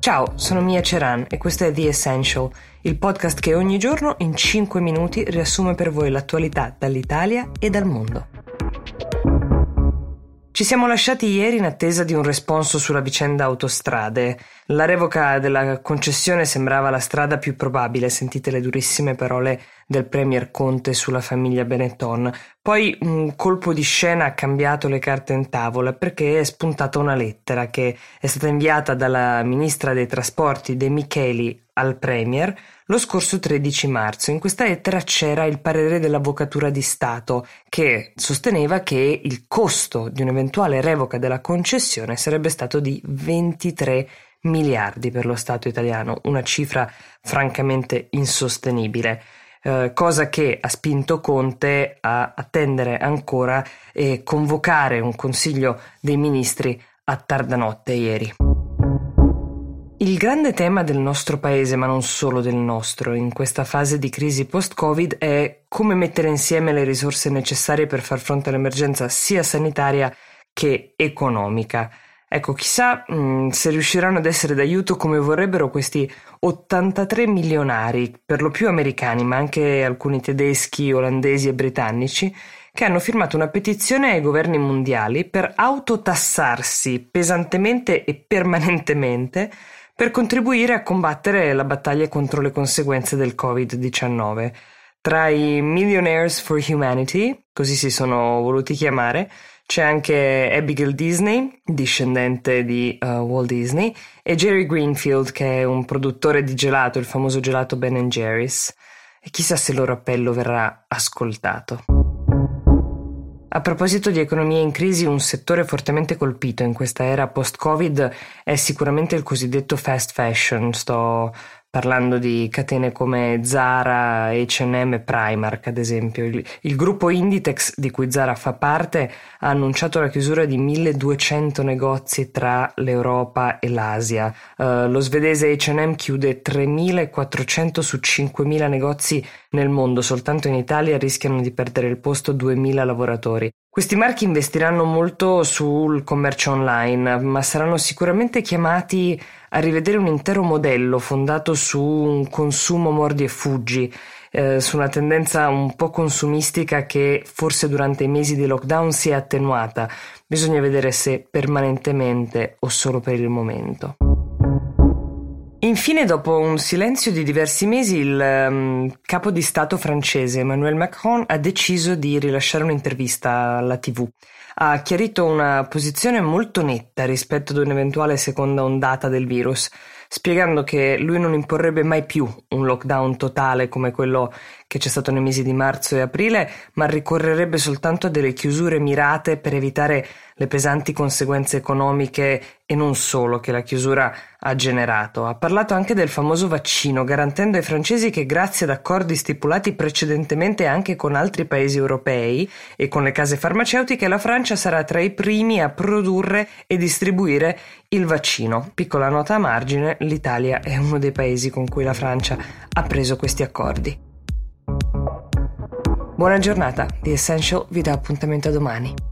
Ciao, sono Mia Ceran e questo è The Essential, il podcast che ogni giorno in 5 minuti riassume per voi l'attualità dall'Italia e dal mondo. Ci siamo lasciati ieri in attesa di un responso sulla vicenda autostrade. La revoca della concessione sembrava la strada più probabile, sentite le durissime parole del Premier Conte sulla famiglia Benetton. Poi un colpo di scena ha cambiato le carte in tavola perché è spuntata una lettera che è stata inviata dalla ministra dei trasporti De Micheli al Premier lo scorso 13 marzo. In questa lettera c'era il parere dell'Avvocatura di Stato che sosteneva che il costo di un'eventuale revoca della concessione sarebbe stato di 23 miliardi per lo Stato italiano, una cifra francamente insostenibile. Eh, cosa che ha spinto Conte a attendere ancora e convocare un consiglio dei ministri a tarda notte ieri. Il grande tema del nostro paese, ma non solo del nostro, in questa fase di crisi post-Covid è come mettere insieme le risorse necessarie per far fronte all'emergenza sia sanitaria che economica. Ecco, chissà mh, mm, se riusciranno ad essere d'aiuto come vorrebbero questi 83 milionari, per lo più americani, ma anche alcuni tedeschi, olandesi e britannici, che hanno firmato una petizione ai governi mondiali per autotassarsi pesantemente e permanentemente per contribuire a combattere la battaglia contro le conseguenze del Covid-19. Tra i Millionaires for Humanity, così si sono voluti chiamare, c'è anche Abigail Disney, discendente di uh, Walt Disney, e Jerry Greenfield, che è un produttore di gelato, il famoso gelato Ben Jerry's. E chissà se il loro appello verrà ascoltato. A proposito di economia in crisi, un settore fortemente colpito in questa era post-Covid è sicuramente il cosiddetto fast fashion. Sto parlando di catene come Zara, H&M e Primark ad esempio. Il, il, gruppo Inditex di cui Zara fa parte ha annunciato la chiusura di 1200 negozi tra l'Europa e l'Asia. Uh, lo svedese H&M chiude 3400 su 5000 negozi nel mondo, soltanto in Italia rischiano di perdere il posto 2000 lavoratori. Questi marchi investiranno molto sul commercio online, ma saranno sicuramente chiamati a rivedere un intero modello fondato su un consumo mordi e fuggi, eh, su una tendenza un po' consumistica che forse durante i mesi di lockdown si è attenuata. Bisogna vedere se permanentemente o solo per il momento. Infine, dopo un silenzio di diversi mesi, il um, capo di Stato francese Emmanuel Macron ha deciso di rilasciare un'intervista alla TV. Ha chiarito una posizione molto netta rispetto ad un'eventuale seconda ondata del virus, spiegando che lui non imporrebbe mai più un lockdown totale come quello che c'è stato nei mesi di marzo e aprile, ma ricorrerebbe soltanto a delle chiusure mirate per evitare le pesanti conseguenze economiche e non solo che la chiusura ha generato. Ha parlato anche del famoso vaccino, garantendo ai francesi che grazie ad accordi stipulati precedentemente anche con altri paesi europei e con le case farmaceutiche, la Francia sarà tra i primi a produrre e distribuire il vaccino. Piccola nota a margine, l'Italia è uno dei paesi con cui la Francia ha preso questi accordi. Buona giornata, The Essential vi dà appuntamento a domani.